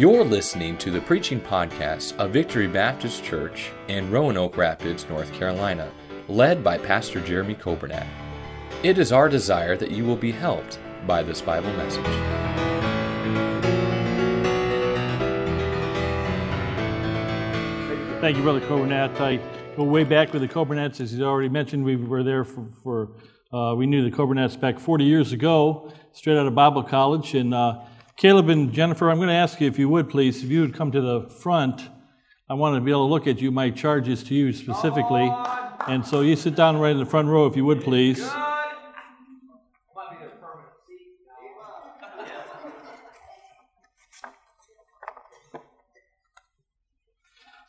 You're listening to the preaching podcast of Victory Baptist Church in Roanoke Rapids, North Carolina, led by Pastor Jeremy Coburnett. It is our desire that you will be helped by this Bible message. Thank you, Brother Coburnett. I go way back with the Coburnetts, as he's already mentioned. We were there for, for uh, we knew the Coburnetts back 40 years ago, straight out of Bible college. And uh, Caleb and Jennifer, I'm going to ask you if you would please, if you would come to the front. I want to be able to look at you. My charges to you specifically. And so you sit down right in the front row, if you would please.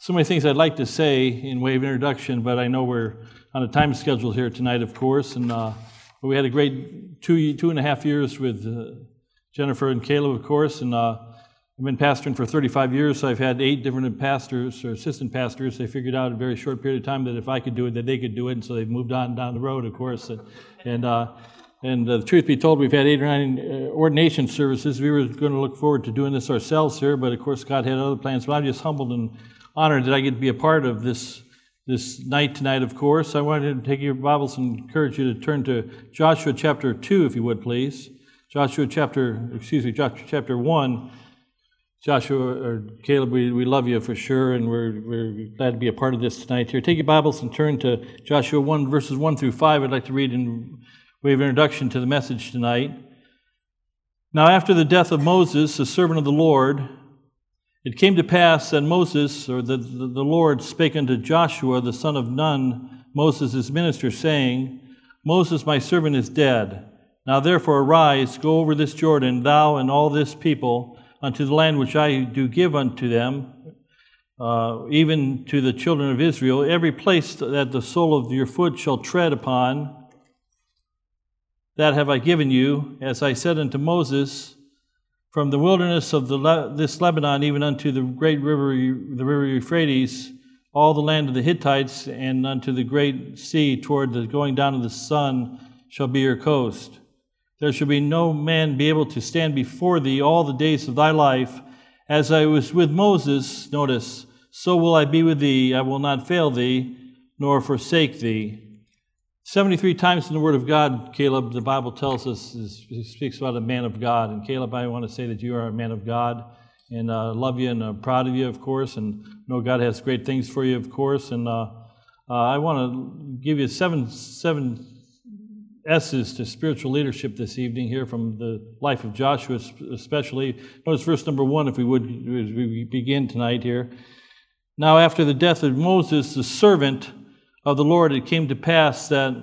so many things I'd like to say in way of introduction, but I know we're on a time schedule here tonight, of course. And uh, we had a great two two and a half years with uh, Jennifer and Caleb, of course. And uh, I've been pastoring for 35 years, so I've had eight different pastors or assistant pastors. They figured out in a very short period of time that if I could do it, that they could do it, and so they've moved on down the road, of course. And and, uh, and uh, the truth be told, we've had eight or nine uh, ordination services. We were going to look forward to doing this ourselves here, but of course, God had other plans. But I'm just humbled and honored that I get to be a part of this this night tonight, of course. I wanted to take your Bibles and encourage you to turn to Joshua chapter 2, if you would, please. Joshua chapter, excuse me, Joshua chapter 1. Joshua or Caleb, we, we love you for sure, and we're, we're glad to be a part of this tonight here. Take your Bibles and turn to Joshua 1, verses 1 through 5. I'd like to read in way of introduction to the message tonight. Now, after the death of Moses, the servant of the Lord, it came to pass that Moses, or the, the, the Lord, spake unto Joshua, the son of Nun, Moses' minister, saying, Moses, my servant, is dead. Now therefore arise, go over this Jordan, thou and all this people, unto the land which I do give unto them, uh, even to the children of Israel. Every place that the sole of your foot shall tread upon, that have I given you, as I said unto Moses, from the wilderness of the, this Lebanon even unto the great river, the river Euphrates, all the land of the Hittites, and unto the great sea toward the going down of the sun shall be your coast. There shall be no man be able to stand before thee all the days of thy life. As I was with Moses, notice, so will I be with thee. I will not fail thee, nor forsake thee. 73 times in the Word of God, Caleb, the Bible tells us, is, he speaks about a man of God. And Caleb, I want to say that you are a man of God and uh, love you and uh, proud of you, of course, and know God has great things for you, of course. And uh, uh I want to give you seven, seven S's to spiritual leadership this evening here from the life of Joshua, especially. Notice verse number one, if we would, as we begin tonight here. Now, after the death of Moses, the servant, of the Lord, it came to pass that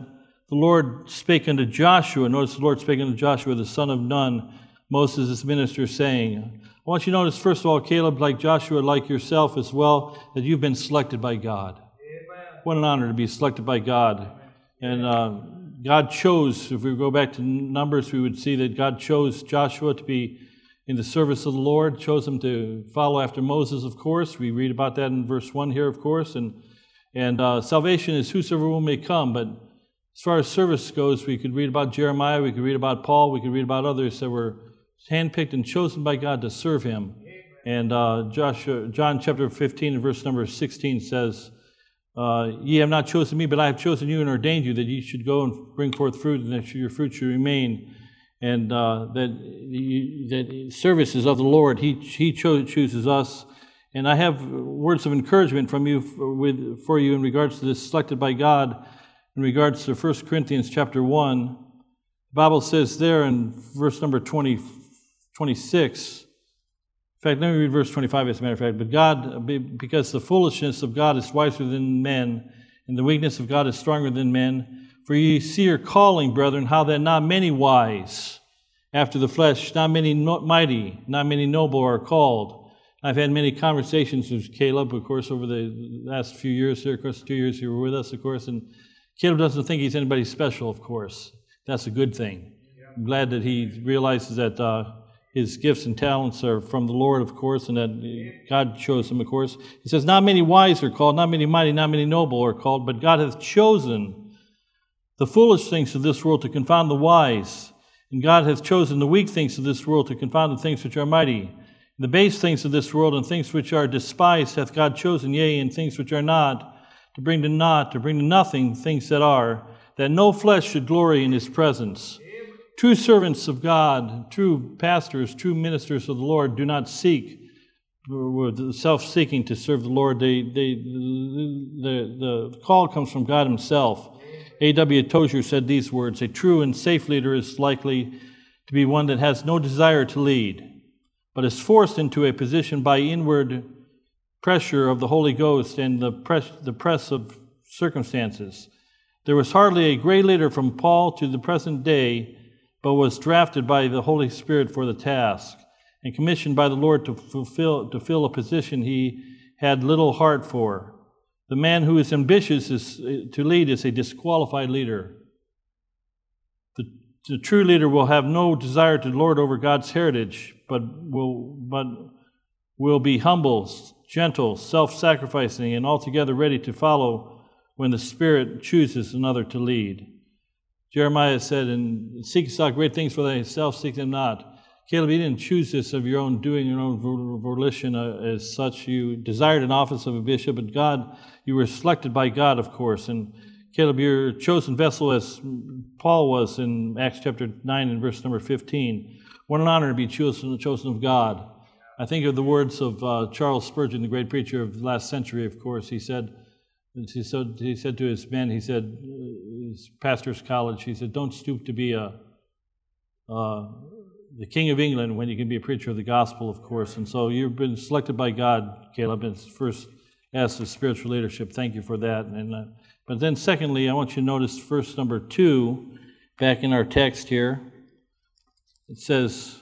the Lord spake unto Joshua. Notice the Lord spake unto Joshua, the son of Nun, Moses' minister, saying, I want you to notice, first of all, Caleb, like Joshua, like yourself as well, that you've been selected by God. Amen. What an honor to be selected by God. And uh, God chose, if we go back to Numbers, we would see that God chose Joshua to be in the service of the Lord, chose him to follow after Moses, of course. We read about that in verse 1 here, of course. And and uh, salvation is whosoever will may come. But as far as service goes, we could read about Jeremiah, we could read about Paul, we could read about others that were handpicked and chosen by God to serve Him. And uh, Joshua, John chapter 15 and verse number 16 says, uh, Ye have not chosen me, but I have chosen you and ordained you that ye should go and bring forth fruit, and that your fruit should remain, and uh, that, you, that service is of the Lord. He, he cho- chooses us and I have words of encouragement from you for, with, for you in regards to this selected by God in regards to 1 Corinthians chapter 1. The Bible says there in verse number 20, 26, in fact, let me read verse 25 as a matter of fact. But God, because the foolishness of God is wiser than men, and the weakness of God is stronger than men. For ye see your calling, brethren, how that not many wise after the flesh, not many mighty, not many noble are called. I've had many conversations with Caleb, of course, over the last few years here, of course, two years you were with us, of course, and Caleb doesn't think he's anybody special, of course. That's a good thing. I'm glad that he realizes that uh, his gifts and talents are from the Lord, of course, and that God chose him, of course. He says, Not many wise are called, not many mighty, not many noble are called, but God hath chosen the foolish things of this world to confound the wise, and God hath chosen the weak things of this world to confound the things which are mighty The base things of this world and things which are despised hath God chosen, yea, and things which are not, to bring to naught, to bring to nothing things that are, that no flesh should glory in his presence. True servants of God, true pastors, true ministers of the Lord do not seek self seeking to serve the Lord. They, they, the, the call comes from God Himself. A.W. Tozer said these words A true and safe leader is likely to be one that has no desire to lead, but is forced into a position by inward pressure of the Holy Ghost and the press, the press of circumstances. There was hardly a great leader from Paul to the present day, but was drafted by the Holy Spirit for the task and commissioned by the Lord to fulfill to fill a position he had little heart for. The man who is ambitious is, to lead is a disqualified leader. The, the true leader will have no desire to lord over God's heritage, but will, but will be humble, gentle, self sacrificing, and altogether ready to follow when the Spirit chooses another to lead. Jeremiah said, And seek out great things for thyself, seek them not. Caleb, you didn't choose this of your own doing, your own volition uh, as such. You desired an office of a bishop, but God, you were selected by God, of course. And Caleb, you're chosen vessel as Paul was in Acts chapter 9 and verse number 15. What an honor to be chosen, chosen of God. I think of the words of uh, Charles Spurgeon, the great preacher of the last century, of course. He said, he said, he said to his men, he said, his pastor's college, he said, don't stoop to be a, uh, the King of England when you can be a preacher of the gospel, of course. And so you've been selected by God, Caleb, and first asked of spiritual leadership. Thank you for that. And uh, but then, secondly, I want you to notice verse number two, back in our text here. It says,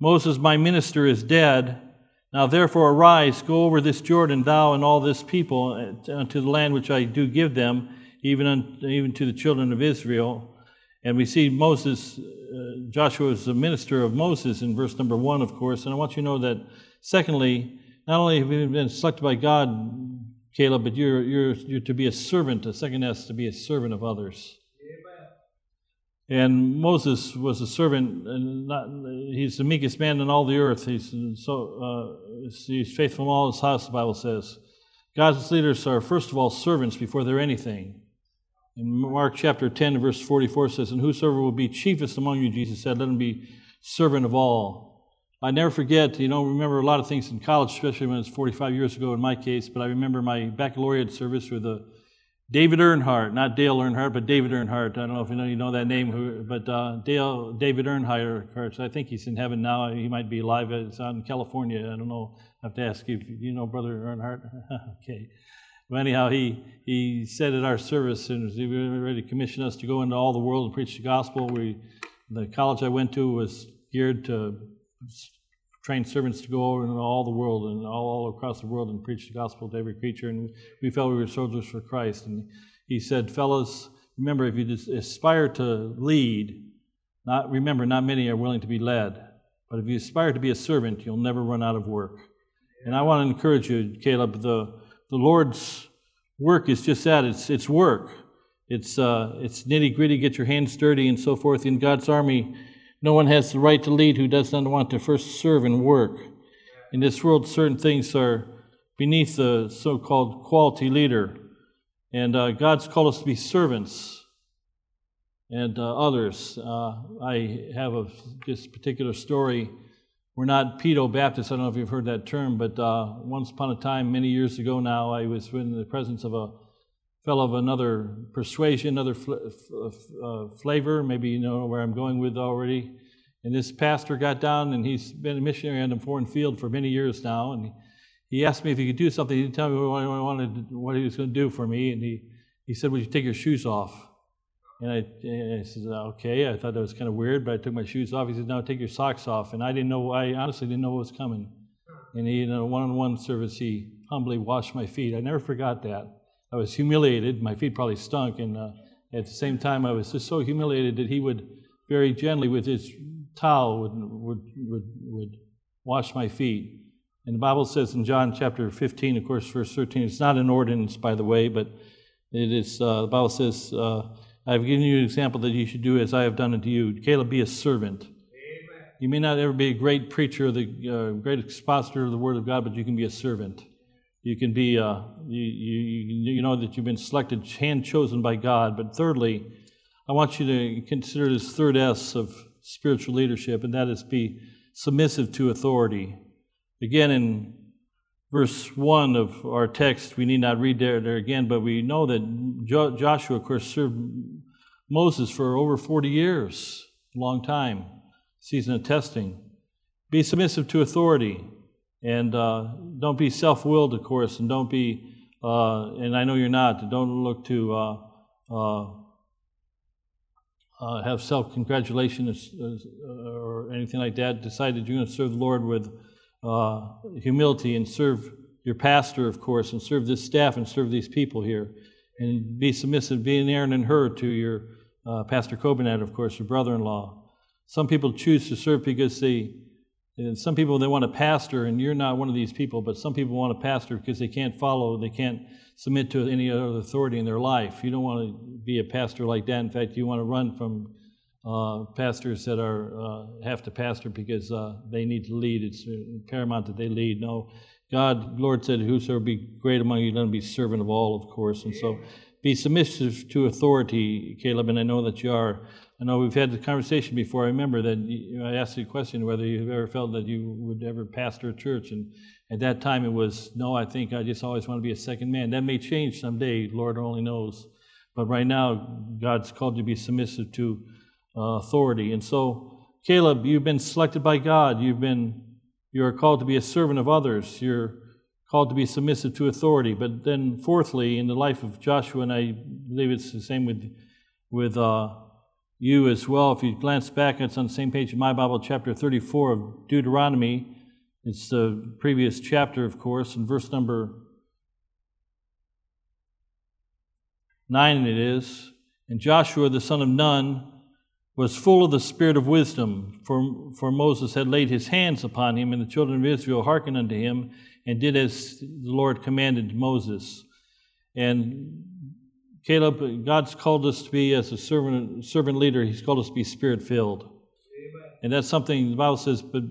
Moses, my minister, is dead. Now therefore arise, go over this Jordan, thou and all this people, unto the land which I do give them, even, unto, even to the children of Israel. And we see Moses, uh, Joshua is the minister of Moses in verse number one, of course. And I want you to know that, secondly, not only have you been selected by God, Caleb, but you're, you're, you're to be a servant, a second S, to be a servant of others. And Moses was a servant, and not, he's the meekest man in all the earth. He's so uh, he's faithful in all his house. The Bible says, God's leaders are first of all servants before they're anything. In Mark chapter 10, verse 44 says, And whosoever will be chiefest among you, Jesus said, let him be servant of all. I never forget, you know, remember a lot of things in college, especially when it's 45 years ago in my case, but I remember my baccalaureate service with the David Earnhardt, not Dale Earnhardt, but David Earnhardt. I don't know if you know, you know that name, but uh, Dale, David Earnhardt, I think he's in heaven now. He might be alive. It's out in California. I don't know. I have to ask you, you know Brother Earnhardt? okay. But anyhow, he, he said at our service, and he was ready to commission us to go into all the world and preach the gospel. We, the college I went to was geared to train servants to go over into all the world and all, all across the world and preach the gospel to every creature. And we felt we were soldiers for Christ. And he said, Fellows, remember, if you aspire to lead, not remember, not many are willing to be led. But if you aspire to be a servant, you'll never run out of work. And I want to encourage you, Caleb, the, the Lord's work is just that it's, it's work. It's, uh, it's nitty gritty, get your hands dirty, and so forth. In God's army, no one has the right to lead who does not want to first serve and work. In this world, certain things are beneath the so called quality leader. And uh, God's called us to be servants and uh, others. Uh, I have a, this particular story. We're not pedo Baptists. I don't know if you've heard that term, but uh, once upon a time, many years ago now, I was in the presence of a fellow of another persuasion, another fl- uh, flavor. Maybe you know where I'm going with already. And this pastor got down, and he's been a missionary on the foreign field for many years now. And he asked me if he could do something. He didn't tell me what, I wanted, what he was going to do for me. And he, he said, Would you take your shoes off? And I, and I said, Okay. I thought that was kind of weird, but I took my shoes off. He said, Now take your socks off. And I didn't know, I honestly didn't know what was coming. And he, in a one on one service, he humbly washed my feet. I never forgot that. I was humiliated. My feet probably stunk, and uh, at the same time, I was just so humiliated that he would very gently, with his towel, would, would, would, would wash my feet. And the Bible says in John chapter 15, of course, verse 13, it's not an ordinance, by the way, but it is, uh, the Bible says, uh, I've given you an example that you should do as I have done unto you. Caleb, be a servant. Amen. You may not ever be a great preacher, or the uh, great expositor of the Word of God, but you can be a servant. You can be, uh, you, you, you know that you've been selected, hand chosen by God. But thirdly, I want you to consider this third S of spiritual leadership, and that is be submissive to authority. Again, in verse 1 of our text, we need not read there, there again, but we know that jo- Joshua, of course, served Moses for over 40 years, a long time, season of testing. Be submissive to authority, and uh, don't be self willed, of course, and don't be, uh, and I know you're not, don't look to uh, uh, uh have self congratulation or anything like that. Decide that you're going to serve the Lord with uh, humility and serve your pastor, of course, and serve this staff and serve these people here. And be submissive, be an Aaron and Hur to your uh, Pastor Coburnett, of course, your brother in law. Some people choose to serve because they, and some people they want a pastor, and you're not one of these people, but some people want a pastor because they can't follow, they can't submit to any other authority in their life. You don't want to be a pastor like that. In fact, you want to run from uh, pastors that are uh, have to pastor because uh, they need to lead. It's paramount that they lead. No, God, Lord said, "Whosoever be great among you, let him be servant of all." Of course, and so be submissive to authority, Caleb. And I know that you are. I know we've had the conversation before. I remember that I asked you a question whether you've ever felt that you would ever pastor a church, and at that time it was no. I think I just always want to be a second man. That may change someday. Lord only knows. But right now, God's called you to be submissive to uh, authority. And so, Caleb, you've been selected by God. You've been you are called to be a servant of others. You're called to be submissive to authority. But then, fourthly, in the life of Joshua, and I believe it's the same with with uh, you as well. If you glance back, it's on the same page in my Bible, chapter 34 of Deuteronomy. It's the previous chapter, of course, and verse number nine it is. And Joshua the son of Nun was full of the spirit of wisdom, for, for Moses had laid his hands upon him, and the children of Israel hearkened unto him, and did as the Lord commanded Moses. And Caleb, God's called us to be, as a servant, servant leader, He's called us to be spirit filled. And that's something the Bible says, but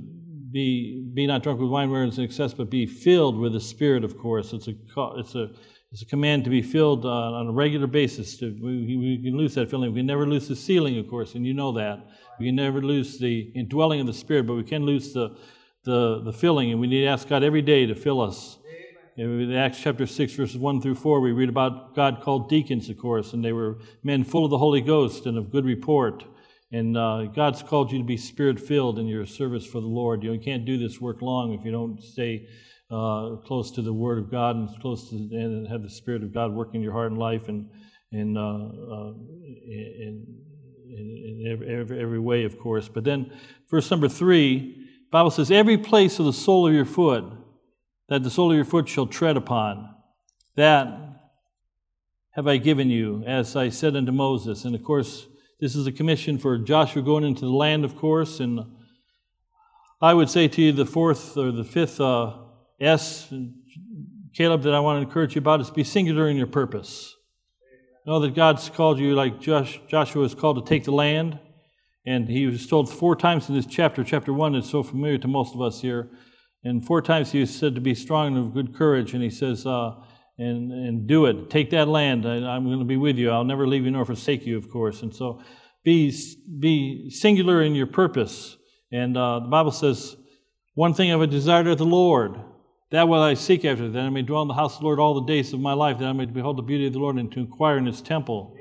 be, be not drunk with wine wherein is excess, but be filled with the Spirit, of course. It's a, it's a it's a command to be filled uh, on a regular basis. To, we, we, can lose that filling. We can never lose the sealing, of course, and you know that. We can never lose the indwelling of the Spirit, but we can lose the, the, the filling, and we need to ask God every day to fill us. In Acts chapter 6, verses 1 through 4, we read about God called deacons, of course, and they were men full of the Holy Ghost and of good report. And uh, God's called you to be spirit filled in your service for the Lord. You, know, you can't do this work long if you don't stay uh, close to the Word of God and close to and have the Spirit of God working in your heart and life and in, uh, uh, in, in, in every, every, way, of course. But then, verse number three, Bible says, "Every place of the sole of your foot that the sole of your foot shall tread upon, that have I given you, as I said unto Moses." And of course, this is a commission for Joshua going into the land, of course, and I would say to you the fourth or the fifth uh, S, Caleb, that I want to encourage you about is be singular in your purpose. Know that God's called you, like Josh, Joshua is called to take the land. And he was told four times in this chapter, chapter one, is so familiar to most of us here. And four times he was said to be strong and of good courage. And he says, uh, and, and do it. Take that land. I, am going to be with you. I'll never leave you nor forsake you, of course. And so be, be singular in your purpose. And uh, the Bible says, one thing I have a desire of the Lord, that will I seek after, that I may dwell in the house of the Lord all the days of my life, that I may behold the beauty of the Lord and to inquire in his temple.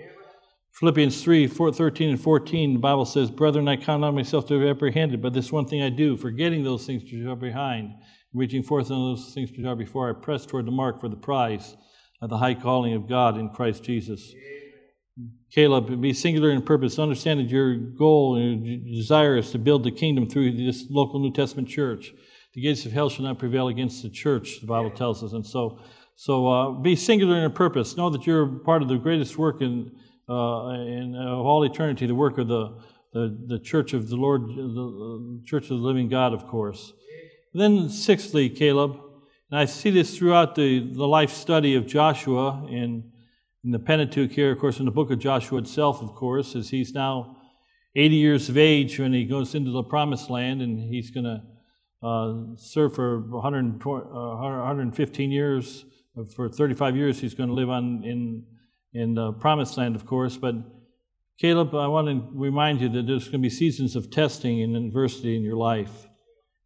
Philippians 3 4, 13 and 14, the Bible says, Brethren, I count not myself to have apprehended, but this one thing I do, forgetting those things which are behind, reaching forth on those things which are before, I press toward the mark for the prize of the high calling of God in Christ Jesus. Caleb, be singular in purpose. Understand that your goal and your desire is to build the kingdom through this local New Testament church. The gates of hell shall not prevail against the church, the Bible tells us. And so, so uh, be singular in your purpose. Know that you're part of the greatest work in, uh, in uh, all eternity, the work of the, the, the church of the Lord, the church of the living God, of course. Then, sixthly, Caleb, and I see this throughout the, the life study of Joshua, and in the Pentateuch here, of course, in the book of Joshua itself, of course, as he's now 80 years of age when he goes into the promised land and he's going to uh, serve for 100, uh, 115 years. For 35 years, he's going to live on in, in the promised land, of course. But Caleb, I want to remind you that there's going to be seasons of testing and adversity in your life.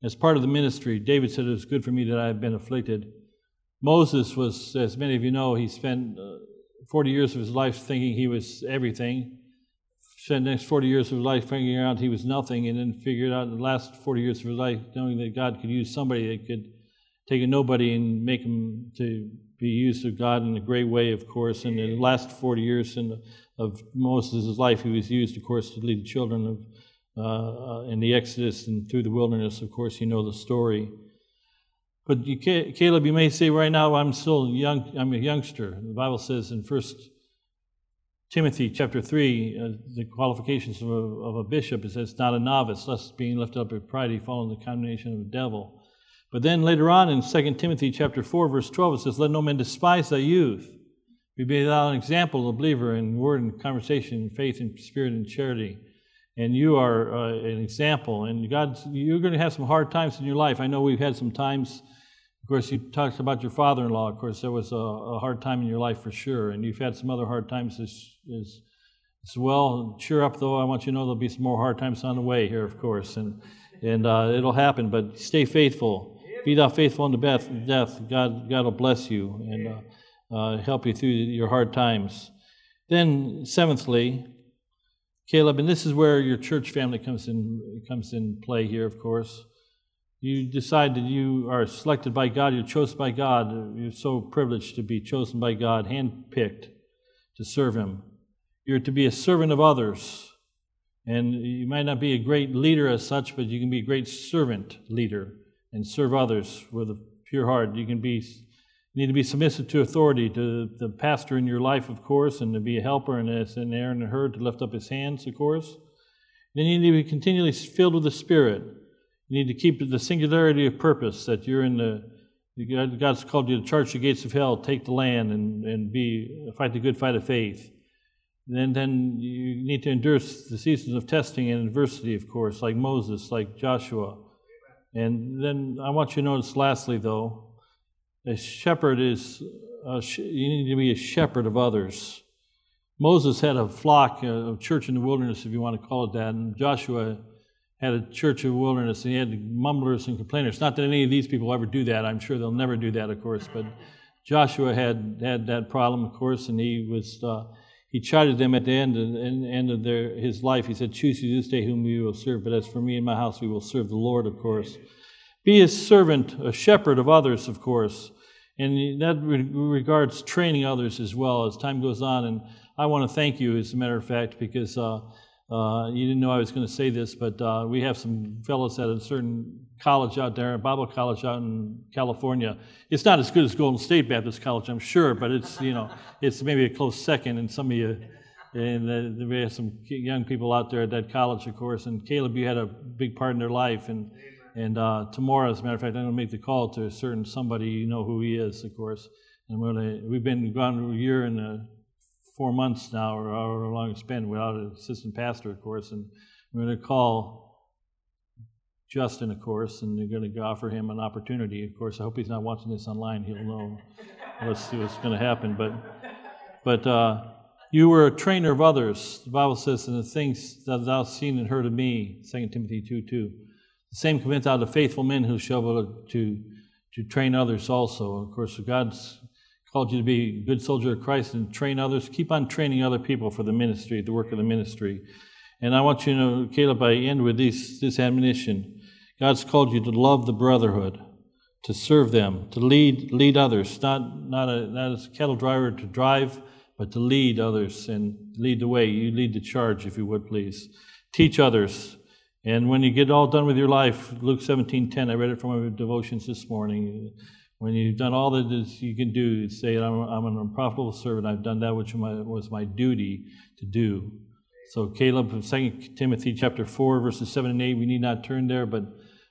As part of the ministry, David said, It was good for me that I have been afflicted. Moses was, as many of you know, he spent uh, 40 years of his life thinking he was everything. Spent the next 40 years of his life figuring out he was nothing, and then figured out the last 40 years of his life knowing that God could use somebody that could take a nobody and make him to be used of God in a great way, of course. And in the last 40 years in of Moses' life, he was used, of course, to lead the children of uh, in the Exodus and through the wilderness. Of course, you know the story. But you, Caleb, you may say right now, I'm still young. I'm a youngster. The Bible says in First Timothy chapter three, uh, the qualifications of a, of a, bishop it says not a novice, lest being lifted up with pride he fall in the condemnation of the devil. But then later on in 2 Timothy chapter 4, verse 12, it says, Let no man despise thy youth. Be thou an example of a believer in word and conversation, in faith and spirit and charity and you are uh, an example. And God, you're going to have some hard times in your life. I know we've had some times. Of course, you talked about your father-in-law. Of course, there was a, a hard time in your life for sure, and you've had some other hard times as, as, as well. Cheer up, though. I want you to know there'll be some more hard times on the way here, of course, and and uh, it'll happen. But stay faithful. Be thou faithful unto death. God, God will bless you and uh, uh, help you through your hard times. Then, seventhly, Caleb, and this is where your church family comes in comes in play here, of course. You decide that you are selected by God, you're chosen by God. You're so privileged to be chosen by God, handpicked to serve Him. You're to be a servant of others. And you might not be a great leader as such, but you can be a great servant leader and serve others with a pure heart. You can be need to be submissive to authority, to the pastor in your life, of course, and to be a helper, and as in Aaron and Hur to lift up his hands, of course. Then you need to be continually filled with the Spirit. You need to keep the singularity of purpose that you're in the God's called you to charge the gates of hell, take the land, and, and be fight the good fight of faith. And then you need to endure the seasons of testing and adversity, of course, like Moses, like Joshua. And then I want you to notice, lastly, though, a shepherd is, a sh- you need to be a shepherd of others. Moses had a flock, a church in the wilderness, if you want to call it that, and Joshua had a church of the wilderness, and he had mumblers and complainers. Not that any of these people ever do that. I'm sure they'll never do that, of course. But Joshua had had that problem, of course, and he was uh, he chided them at the end of, end of their, his life. He said, "Choose you this day whom you will serve, but as for me and my house, we will serve the Lord." Of course. Be a servant, a shepherd of others, of course. And that regards training others as well as time goes on. And I want to thank you, as a matter of fact, because uh, uh, you didn't know I was going to say this, but uh, we have some fellows at a certain college out there, Bible college out in California. It's not as good as Golden State Baptist College, I'm sure, but it's you know it's maybe a close second. And some of you, and uh, we have some young people out there at that college, of course. And Caleb, you had a big part in their life, and and uh, tomorrow, as a matter of fact, I'm going to make the call to a certain somebody, you know who he is, of course. And we're to, we've been gone a year and uh, four months now, or however long it's been, without an assistant pastor, of course. And we're going to call Justin, of course, and they're going to offer him an opportunity. Of course, I hope he's not watching this online. He'll know what's, what's going to happen. But, but uh, you were a trainer of others. The Bible says, "In the things that thou hast seen and heard of me," 2 Timothy 2 2. The same commit thou to faithful men who shall be to, to train others also. Of course, God's called you to be a good soldier of Christ and train others. Keep on training other people for the ministry, the work of the ministry. And I want you to know, Caleb, I end with this, this admonition. God's called you to love the brotherhood, to serve them, to lead lead others, not, not, a, not as a cattle driver to drive, but to lead others and lead the way. You lead the charge, if you would, please. Teach others, and when you get all done with your life, Luke 17 10, I read it from my devotions this morning. When you've done all that you can do, say, I'm, I'm an unprofitable servant. I've done that which was my duty to do. So, Caleb, 2 Timothy chapter 4, verses 7 and 8, we need not turn there, but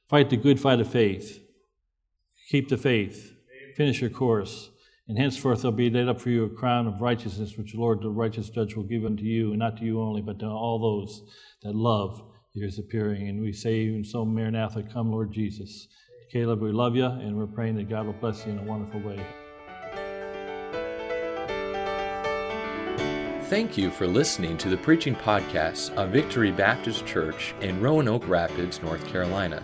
fight the good fight of faith. Keep the faith. Finish your course. And henceforth there'll be laid up for you a crown of righteousness, which the Lord, the righteous judge, will give unto you, and not to you only, but to all those that love years appearing. And we say, even so, Maranatha, come, Lord Jesus. Caleb, we love you, and we're praying that God will bless you in a wonderful way. Thank you for listening to the preaching podcast of Victory Baptist Church in Roanoke Rapids, North Carolina,